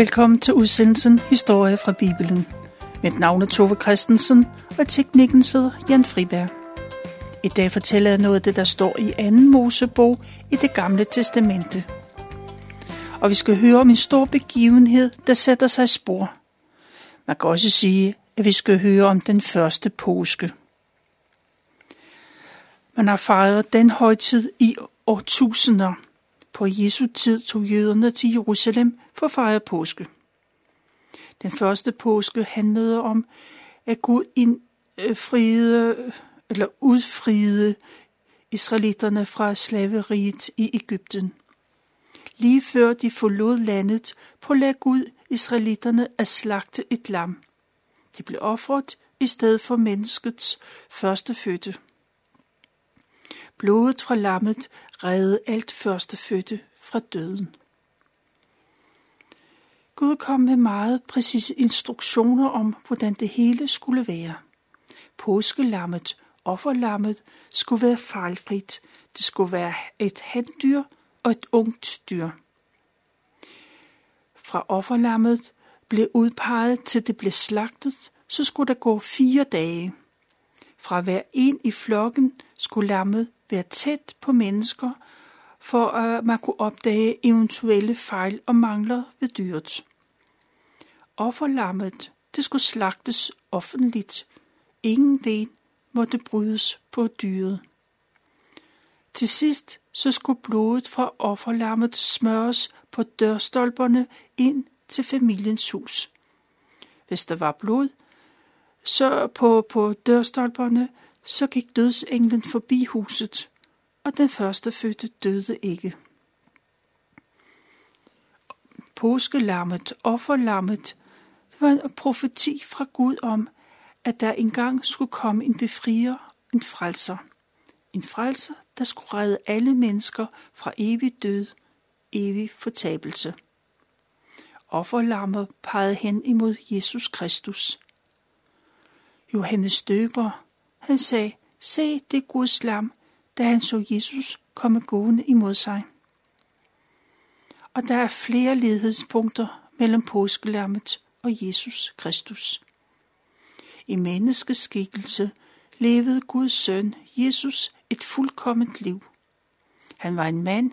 Velkommen til udsendelsen Historie fra Bibelen. Mit navn er Tove Christensen, og teknikken sidder Jan Friberg. I dag fortæller jeg noget af det, der står i 2. Mosebog i det gamle testamente. Og vi skal høre om en stor begivenhed, der sætter sig spor. Man kan også sige, at vi skal høre om den første påske. Man har fejret den højtid i årtusinder. På Jesu tid tog jøderne til Jerusalem for at fejre påske. Den første påske handlede om, at Gud indfriede, øh, eller udfriede israelitterne fra slaveriet i Ægypten. Lige før de forlod landet, pålagde Gud israelitterne at slagte et lam. Det blev offret i stedet for menneskets første fødte. Blodet fra lammet redde alt førstefødte fra døden. Gud kom med meget præcise instruktioner om, hvordan det hele skulle være. Påskelammet, offerlammet, skulle være fejlfrit. Det skulle være et handdyr og et ungt dyr. Fra offerlammet blev udpeget til det blev slagtet, så skulle der gå fire dage. Fra hver en i flokken skulle lammet være tæt på mennesker, for at man kunne opdage eventuelle fejl og mangler ved dyret. Offerlammet, det skulle slagtes offentligt. Ingen ben måtte brydes på dyret. Til sidst så skulle blodet fra offerlammet smøres på dørstolperne ind til familiens hus. Hvis der var blod, så på, på dørstolperne, så gik dødsenglen forbi huset, og den første fødte døde ikke. Påskelammet, offerlammet, det var en profeti fra Gud om, at der engang skulle komme en befrier, en frelser. En frelser, der skulle redde alle mennesker fra evig død, evig fortabelse. Offerlammet pegede hen imod Jesus Kristus. Johannes døber, han sagde, se det Guds lam, da han så Jesus komme gående imod sig. Og der er flere lighedspunkter mellem påskelammet og Jesus Kristus. I menneskeskikkelse levede Guds søn, Jesus, et fuldkomment liv. Han var en mand,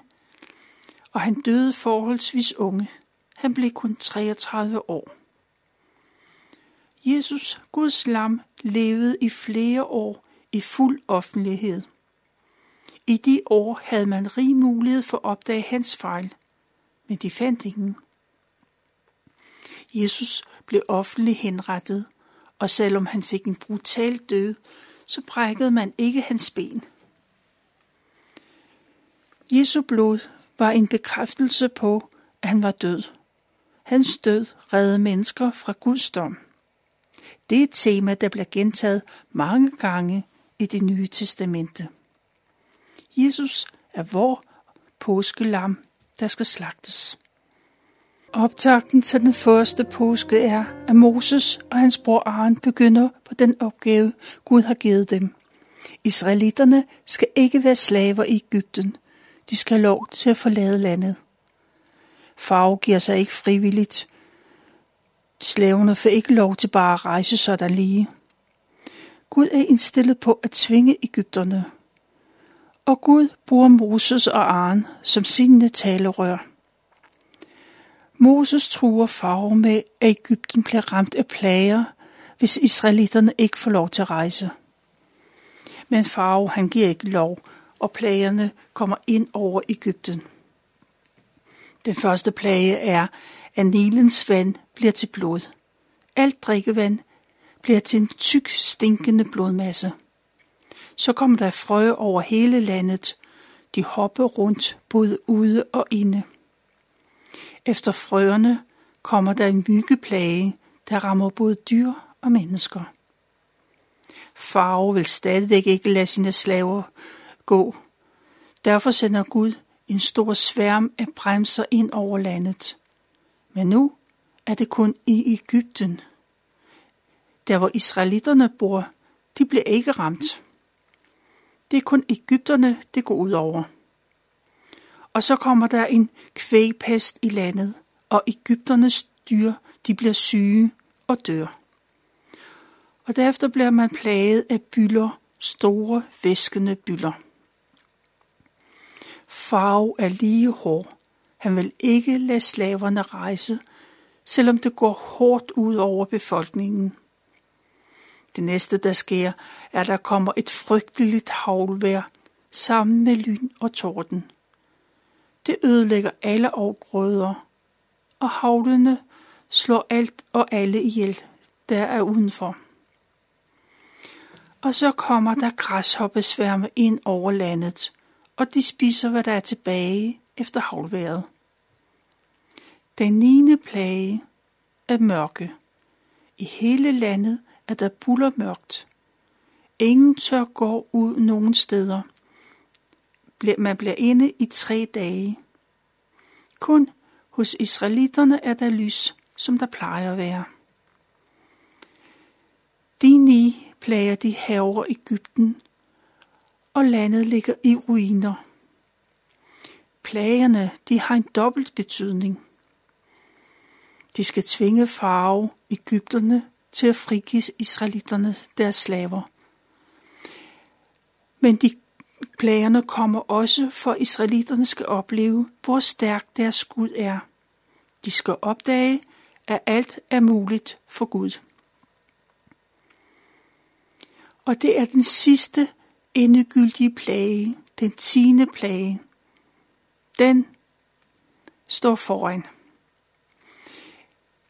og han døde forholdsvis unge. Han blev kun 33 år. Jesus, Guds lam, levede i flere år i fuld offentlighed. I de år havde man rig mulighed for at opdage hans fejl, men de fandt ingen. Jesus blev offentligt henrettet, og selvom han fik en brutal død, så brækkede man ikke hans ben. Jesu blod var en bekræftelse på, at han var død. Hans død reddede mennesker fra Guds dom. Det er et tema, der bliver gentaget mange gange i det nye testamente. Jesus er vor påskelam, der skal slagtes. Optakten til den første påske er, at Moses og hans bror Aaron begynder på den opgave, Gud har givet dem. Israelitterne skal ikke være slaver i Ægypten. De skal have lov til at forlade landet. Farve giver sig ikke frivilligt. Slaverne får ikke lov til bare at rejse sådan lige. Gud er indstillet på at tvinge Ægypterne. Og Gud bruger Moses og Aaron som sine talerør. Moses truer farve med, at Ægypten bliver ramt af plager, hvis israelitterne ikke får lov til at rejse. Men farve han giver ikke lov, og plagerne kommer ind over Ægypten. Den første plage er, at Nilens vand bliver til blod. Alt drikkevand bliver til en tyk, stinkende blodmasse. Så kommer der frø over hele landet. De hopper rundt både ude og inde. Efter frøerne kommer der en myggeplage, der rammer både dyr og mennesker. Farve vil stadigvæk ikke lade sine slaver gå. Derfor sender Gud en stor sværm af bremser ind over landet. Men nu er det kun i Ægypten. Der hvor israelitterne bor, de bliver ikke ramt. Det er kun Ægypterne, det går ud over. Og så kommer der en kvægpest i landet, og Ægypternes dyr de bliver syge og dør. Og derefter bliver man plaget af byller, store væskende byller. Farve er lige hård. Han vil ikke lade slaverne rejse, selvom det går hårdt ud over befolkningen. Det næste, der sker, er, at der kommer et frygteligt havlvejr sammen med lyn og torden. Det ødelægger alle afgrøder, og havlene slår alt og alle ihjel, der er udenfor. Og så kommer der græshoppesværme ind over landet, og de spiser, hvad der er tilbage efter havlværet. Den 9. plage er mørke. I hele landet er der buller mørkt. Ingen tør gå ud nogen steder. Man bliver inde i tre dage. Kun hos israelitterne er der lys, som der plejer at være. De ni plager de haver Ægypten, og landet ligger i ruiner. Plagerne de har en dobbelt betydning. De skal tvinge farve Ægypterne til at frigive israelitterne deres slaver. Men de plagerne kommer også for israelitterne skal opleve, hvor stærk deres Gud er. De skal opdage, at alt er muligt for Gud. Og det er den sidste endegyldige plage, den tiende plage. Den står foran.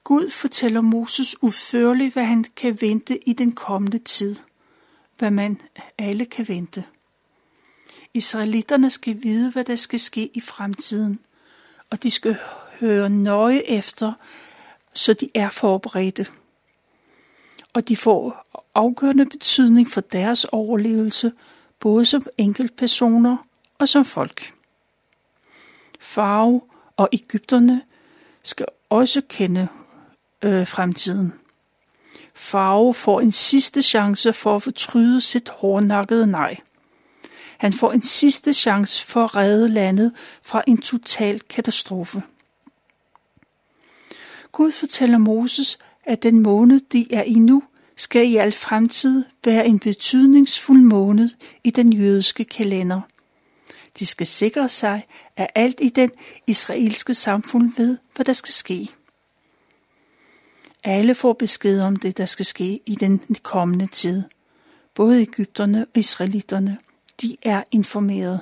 Gud fortæller Moses udførligt, hvad han kan vente i den kommende tid. Hvad man alle kan vente. Israelitterne skal vide, hvad der skal ske i fremtiden, og de skal høre nøje efter, så de er forberedte. Og de får afgørende betydning for deres overlevelse, både som enkeltpersoner og som folk. Farve og Ægypterne skal også kende øh, fremtiden. Farve får en sidste chance for at fortryde sit hårdnakkede nej. Han får en sidste chance for at redde landet fra en total katastrofe. Gud fortæller Moses, at den måned, de er i nu, skal i al fremtid være en betydningsfuld måned i den jødiske kalender. De skal sikre sig, er alt i den israelske samfund ved, hvad der skal ske. Alle får besked om det, der skal ske i den kommende tid. Både Ægypterne og Israelitterne, de er informeret.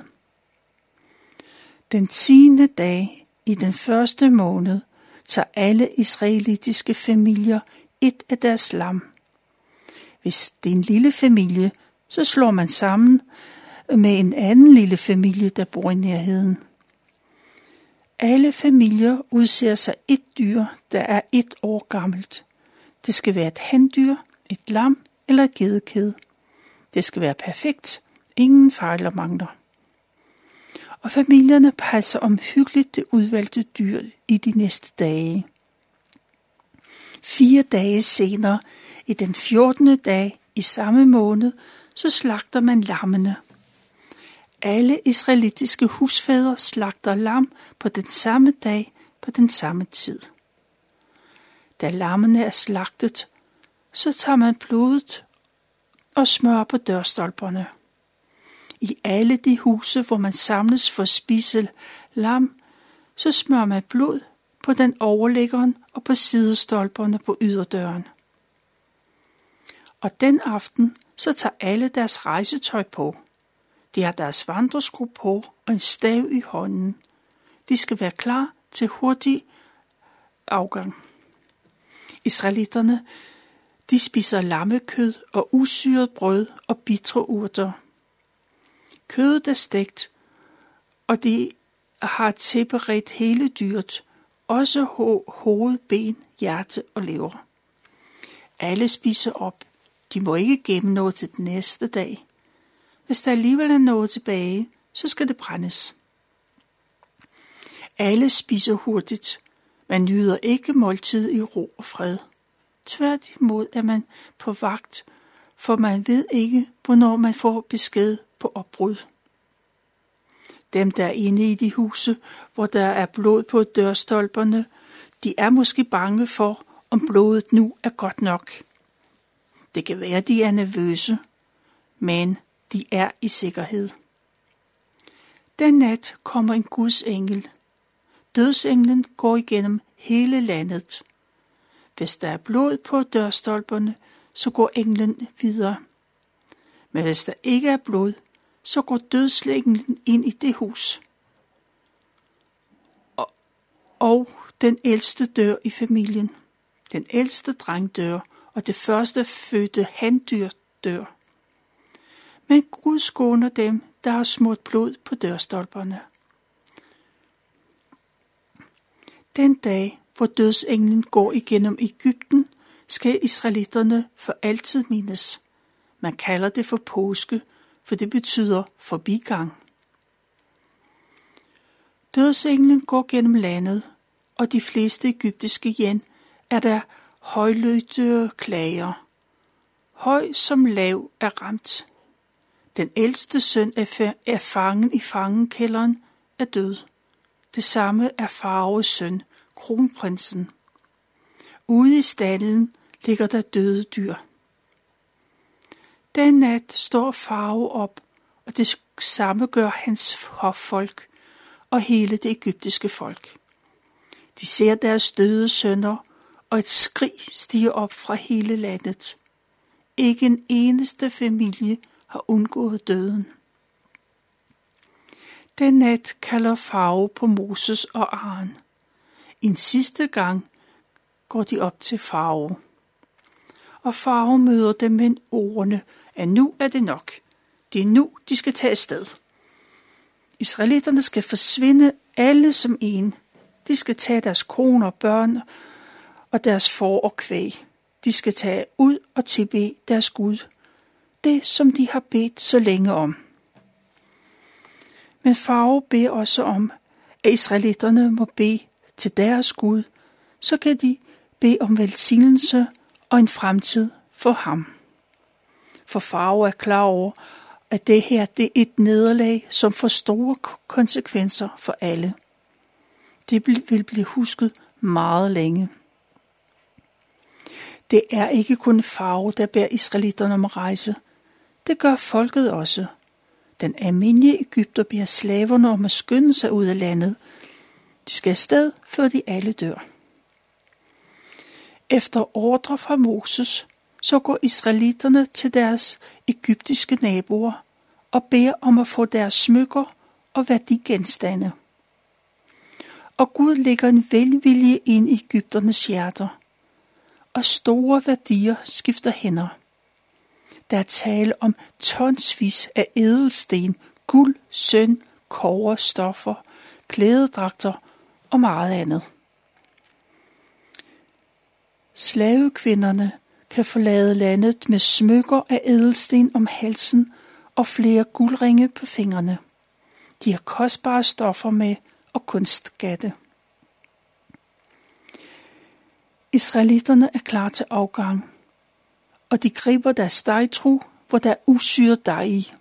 Den tiende dag i den første måned tager alle israelitiske familier et af deres lam. Hvis det er en lille familie, så slår man sammen med en anden lille familie, der bor i nærheden. Alle familier udser sig et dyr, der er et år gammelt. Det skal være et handdyr, et lam eller et gedekæde. Det skal være perfekt. Ingen fejl og mangler. Og familierne passer omhyggeligt det udvalgte dyr i de næste dage. Fire dage senere, i den 14. dag i samme måned, så slagter man lammene. Alle israelitiske husfædre slagter lam på den samme dag på den samme tid. Da lammene er slagtet, så tager man blodet og smør på dørstolperne. I alle de huse, hvor man samles for at spise lam, så smører man blod på den overliggeren og på sidestolperne på yderdøren. Og den aften, så tager alle deres rejsetøj på. De har deres vandresko på og en stav i hånden. De skal være klar til hurtig afgang. Israelitterne, de spiser lammekød og usyret brød og bitre urter. Kødet er stegt, og de har tilberedt hele dyret, også ho- hoved, ben, hjerte og lever. Alle spiser op. De må ikke gemme noget til den næste dag. Hvis der alligevel er noget tilbage, så skal det brændes. Alle spiser hurtigt. Man nyder ikke måltid i ro og fred. Tværtimod er man på vagt, for man ved ikke, hvornår man får besked på opbrud. Dem, der er inde i de huse, hvor der er blod på dørstolperne, De er måske bange for, om blodet nu er godt nok. Det kan være, de er nervøse, men de er i sikkerhed. Den nat kommer en Guds engel. Dødsenglen går igennem hele landet. Hvis der er blod på dørstolperne, så går englen videre. Men hvis der ikke er blod, så går dødsenglen ind i det hus. Og, og den ældste dør i familien. Den ældste dreng dør, og det første fødte handdyr dør. Men Gud skåner dem, der har smurt blod på dørstolperne. Den dag, hvor dødsenglen går igennem Ægypten, skal israelitterne for altid mindes. Man kalder det for påske, for det betyder forbigang. Dødsenglen går gennem landet, og de fleste egyptiske hjem er der højlødte klager. Høj som lav er ramt. Den ældste søn er fangen i fangekælderen er død. Det samme er farves søn, kronprinsen. Ude i stallen ligger der døde dyr. Den nat står farve op, og det samme gør hans hoffolk og hele det egyptiske folk. De ser deres døde sønner, og et skrig stiger op fra hele landet. Ikke en eneste familie og undgået døden. Den nat kalder Farve på Moses og Aaron. En sidste gang går de op til Farve. Og Farve møder dem med ordene, at nu er det nok. Det er nu, de skal tage afsted. Israelitterne skal forsvinde alle som en. De skal tage deres koner og børn og deres får og kvæg. De skal tage ud og tilbe deres Gud. Det, som de har bedt så længe om. Men Farve beder også om, at israelitterne må bede til deres Gud, så kan de bede om velsignelse og en fremtid for ham. For Farve er klar over, at det her det er et nederlag, som får store konsekvenser for alle. Det vil blive husket meget længe. Det er ikke kun Farve, der bærer israelitterne om rejse. Det gør folket også. Den almindelige Ægypter beder slaverne om at skynde sig ud af landet. De skal afsted, før de alle dør. Efter ordre fra Moses, så går israelitterne til deres egyptiske naboer og beder om at få deres smykker og værdigenstande. Og Gud lægger en velvilje ind i Ægypternes hjerter, og store værdier skifter hænder. Der er tale om tonsvis af edelsten, guld, søn, stoffer, klædedragter og meget andet. Slavekvinderne kan forlade landet med smykker af edelsten om halsen og flere guldringe på fingrene. De har kostbare stoffer med og kunstskatte. Israelitterne er klar til afgang, og de griber deres dejtru, hvor der er usyret dej i.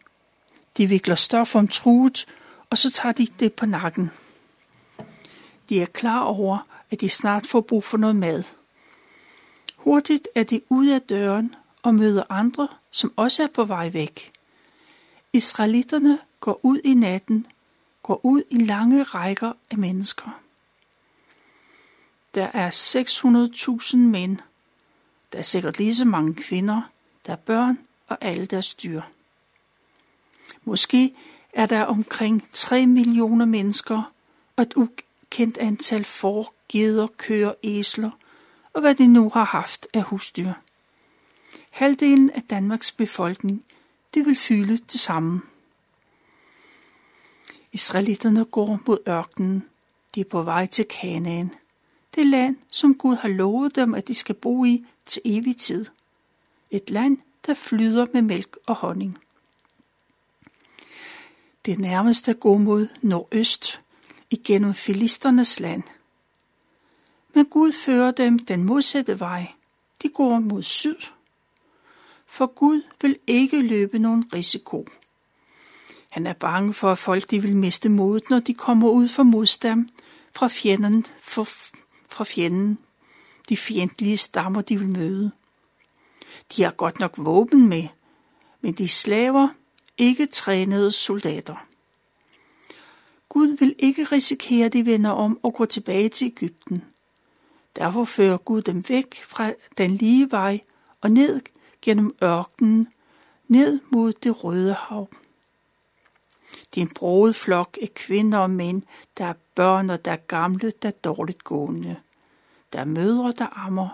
De vikler stof om truet, og så tager de det på nakken. De er klar over, at de snart får brug for noget mad. Hurtigt er de ude af døren og møder andre, som også er på vej væk. Israelitterne går ud i natten, går ud i lange rækker af mennesker. Der er 600.000 mænd. Der er sikkert lige så mange kvinder, der er børn og alle deres dyr. Måske er der omkring 3 millioner mennesker og et ukendt antal får, geder, køer, æsler og hvad de nu har haft af husdyr. Halvdelen af Danmarks befolkning det vil fylde det samme. Israelitterne går mod ørkenen. De er på vej til Kanaan. Det land, som Gud har lovet dem, at de skal bo i til evig tid. Et land, der flyder med mælk og honning. Det nærmeste går mod nordøst, igennem filisternes land. Men Gud fører dem den modsatte vej. De går mod syd for Gud vil ikke løbe nogen risiko. Han er bange for, at folk de vil miste modet, når de kommer ud for modstand fra fjenden, for, fra fjenden, de fjendtlige stammer, de vil møde. De har godt nok våben med, men de slaver ikke trænede soldater. Gud vil ikke risikere, at de vender om og går tilbage til Ægypten. Derfor fører Gud dem væk fra den lige vej og ned gennem ørkenen, ned mod det røde hav. Det er en broet flok af kvinder og mænd, der er børn og der er gamle, der er dårligt gående. Der er mødre, der ammer,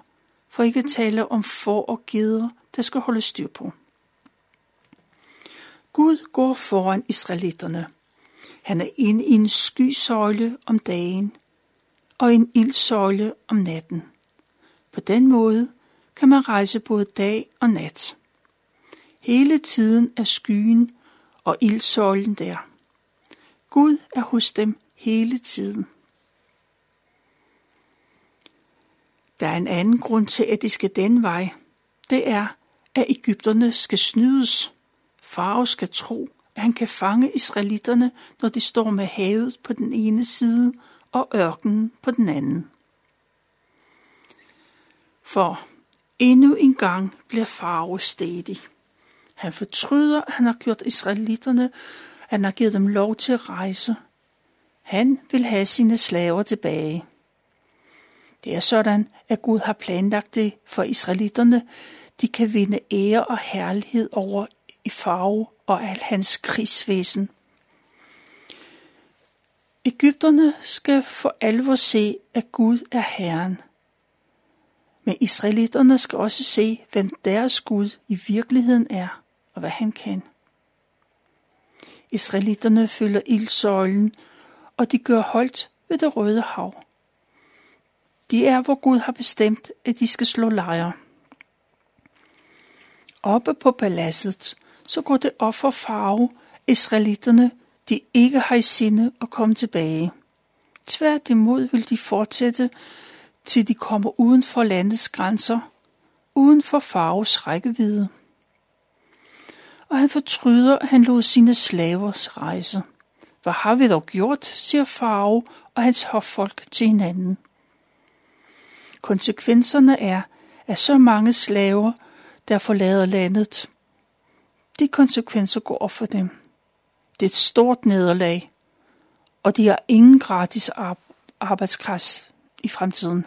for ikke at tale om får og geder, der skal holde styr på. Gud går foran israelitterne. Han er inde i en skysøjle om dagen og en ildsøjle om natten. På den måde kan man rejse både dag og nat. Hele tiden er skyen og ildsøjlen der. Gud er hos dem hele tiden. Der er en anden grund til, at de skal den vej. Det er, at Ægypterne skal snydes. Farao skal tro, at han kan fange israelitterne, når de står med havet på den ene side og ørkenen på den anden. For endnu en gang bliver Farao stedig. Han fortryder, at han har gjort israelitterne, han har givet dem lov til at rejse. Han vil have sine slaver tilbage. Det er sådan, at Gud har planlagt det for israelitterne. De kan vinde ære og herlighed over i farve og al hans krigsvæsen. Ægypterne skal for alvor se, at Gud er Herren. Men israelitterne skal også se, hvem deres Gud i virkeligheden er, og hvad han kan. Israelitterne følger ildsøjlen, og de gør holdt ved det røde hav. De er, hvor Gud har bestemt, at de skal slå lejre. Oppe på paladset, så går det op for farve, israelitterne, de ikke har i sinde at komme tilbage. Tværtimod vil de fortsætte, til de kommer uden for landets grænser, uden for farves rækkevidde. Og han fortryder, at han lod sine slavers rejse. Hvad har vi dog gjort, siger farve og hans hoffolk til hinanden. Konsekvenserne er, at så mange slaver, der forlader landet. De konsekvenser går op for dem. Det er et stort nederlag, og de har ingen gratis arbejdskraft i fremtiden.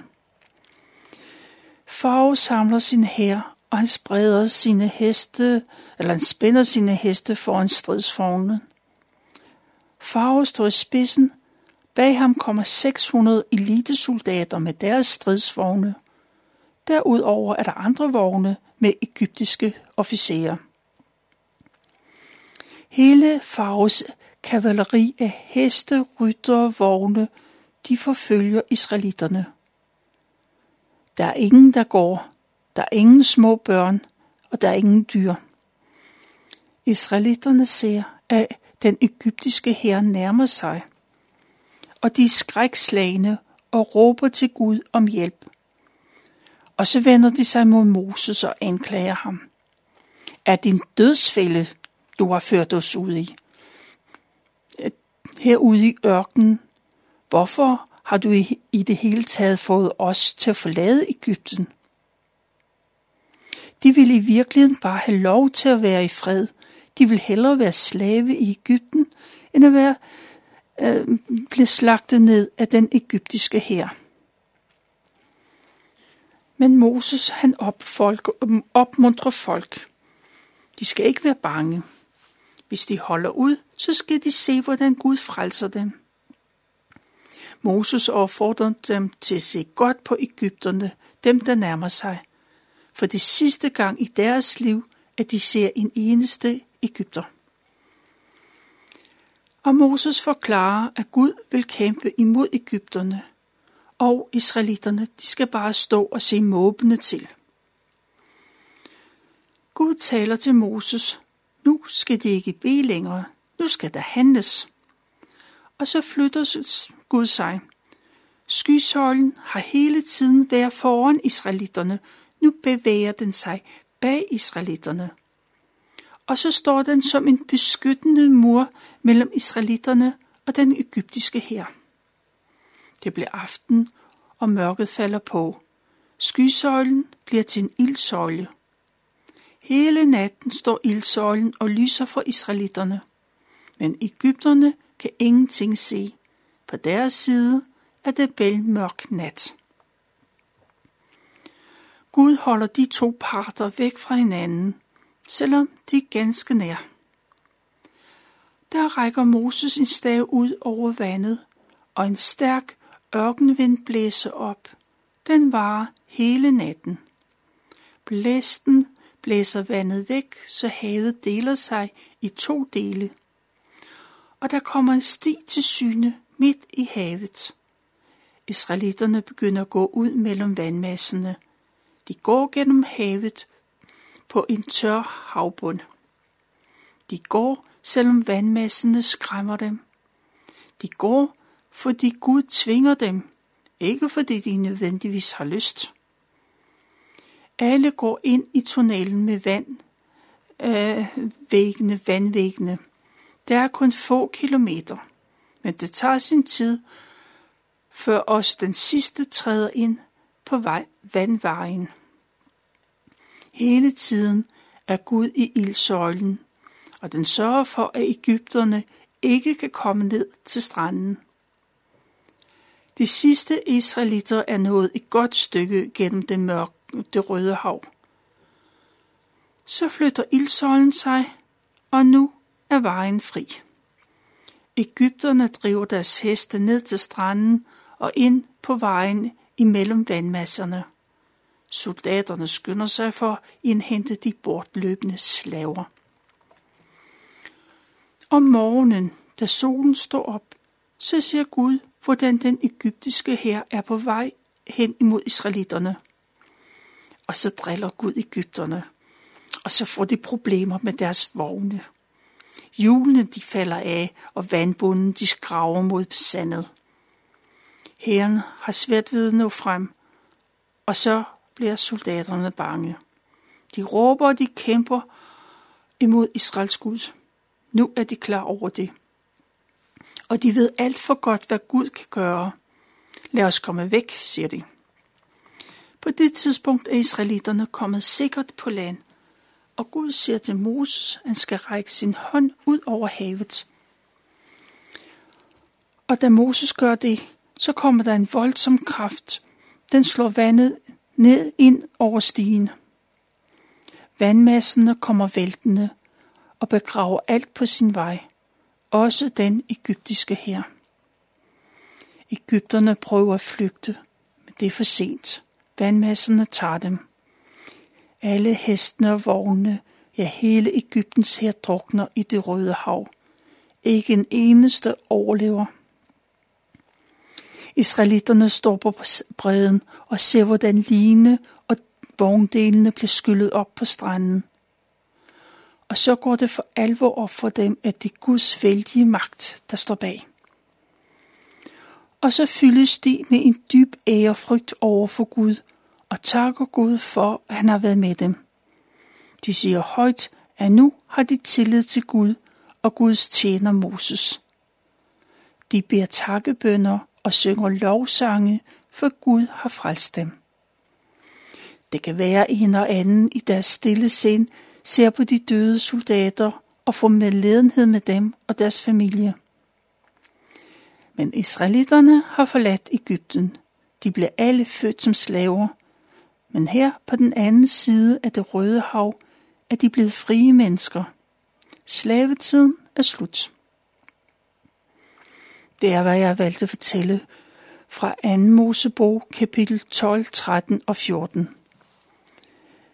Farve samler sin hær, og han spreder sine heste, eller han spænder sine heste foran stridsvogne. Farve står i spidsen Bag ham kommer 600 elitesoldater med deres stridsvogne. Derudover er der andre vogne med egyptiske officerer. Hele Faros kavaleri af heste, rytter og vogne, de forfølger israelitterne. Der er ingen, der går. Der er ingen små børn, og der er ingen dyr. Israelitterne ser, at den egyptiske hær nærmer sig – og de er skrækslagende og råber til Gud om hjælp. Og så vender de sig mod Moses og anklager ham. Er din dødsfælde, du har ført os ud i? Herude i ørkenen, hvorfor har du i det hele taget fået os til at forlade Ægypten? De vil i virkeligheden bare have lov til at være i fred. De vil hellere være slave i Ægypten, end at være øh, blev slagtet ned af den egyptiske hær. Men Moses han op folk, opmuntrer folk. De skal ikke være bange. Hvis de holder ud, så skal de se, hvordan Gud frelser dem. Moses opfordrer dem til at se godt på Ægypterne, dem der nærmer sig. For det sidste gang i deres liv, at de ser en eneste Ægypter. Og Moses forklarer, at Gud vil kæmpe imod Ægypterne, og israelitterne, de skal bare stå og se måbende til. Gud taler til Moses, nu skal det ikke bede længere, nu skal der handles. Og så flytter Gud sig. Skysøjlen har hele tiden været foran israelitterne, nu bevæger den sig bag israelitterne og så står den som en beskyttende mur mellem israelitterne og den egyptiske hær. Det blev aften, og mørket falder på. Skysøjlen bliver til en ildsøjle. Hele natten står ildsøjlen og lyser for israelitterne. Men Ægypterne kan ingenting se. På deres side er det vel mørk nat. Gud holder de to parter væk fra hinanden, selvom de er ganske nær. Der rækker Moses en stav ud over vandet, og en stærk ørkenvind blæser op. Den varer hele natten. Blæsten blæser vandet væk, så havet deler sig i to dele. Og der kommer en sti til syne midt i havet. Israelitterne begynder at gå ud mellem vandmasserne. De går gennem havet på en tør havbund. De går, selvom vandmasserne skræmmer dem. De går, fordi Gud tvinger dem, ikke fordi de nødvendigvis har lyst. Alle går ind i tunnelen med vand, øh, væggene, vandvæggene. Der er kun få kilometer, men det tager sin tid, før os den sidste træder ind på vej, vandvejen. Hele tiden er Gud i ildsøjlen, og den sørger for, at Ægypterne ikke kan komme ned til stranden. De sidste israelitter er nået et godt stykke gennem det mørke, det røde hav. Så flytter ildsøjlen sig, og nu er vejen fri. Ægypterne driver deres heste ned til stranden og ind på vejen imellem vandmasserne. Soldaterne skynder sig for at indhente de bortløbende slaver. Om morgenen, da solen står op, så ser Gud, hvordan den egyptiske hær er på vej hen imod israelitterne. Og så driller Gud Ægypterne, og så får de problemer med deres vogne. Hjulene de falder af, og vandbunden de skraver mod sandet. Herren har svært ved at nå frem, og så bliver soldaterne bange. De råber og de kæmper imod Israels Gud. Nu er de klar over det. Og de ved alt for godt, hvad Gud kan gøre. Lad os komme væk, siger de. På det tidspunkt er israelitterne kommet sikkert på land, og Gud siger til Moses, at han skal række sin hånd ud over havet. Og da Moses gør det, så kommer der en voldsom kraft. Den slår vandet ned ind over stigen. Vandmasserne kommer væltende og begraver alt på sin vej, også den egyptiske her. Ægypterne prøver at flygte, men det er for sent. Vandmasserne tager dem. Alle hestene og vognene, ja hele Ægyptens her drukner i det røde hav. Ikke en eneste overlever. Israelitterne står på bredden og ser, hvordan line og vogndelene bliver skyllet op på stranden. Og så går det for alvor op for dem, at det er Guds vældige magt, der står bag. Og så fyldes de med en dyb ærefrygt over for Gud, og takker Gud for, at han har været med dem. De siger højt, at nu har de tillid til Gud og Guds tjener Moses. De beder takkebønder og synger lovsange, for Gud har frelst dem. Det kan være en og anden i deres stille sind ser på de døde soldater og får medledenhed med dem og deres familie. Men israelitterne har forladt Ægypten. De blev alle født som slaver. Men her på den anden side af det røde hav er de blevet frie mennesker. Slavetiden er slut. Det er, hvad jeg valgte at fortælle fra 2. Mosebog, kapitel 12, 13 og 14.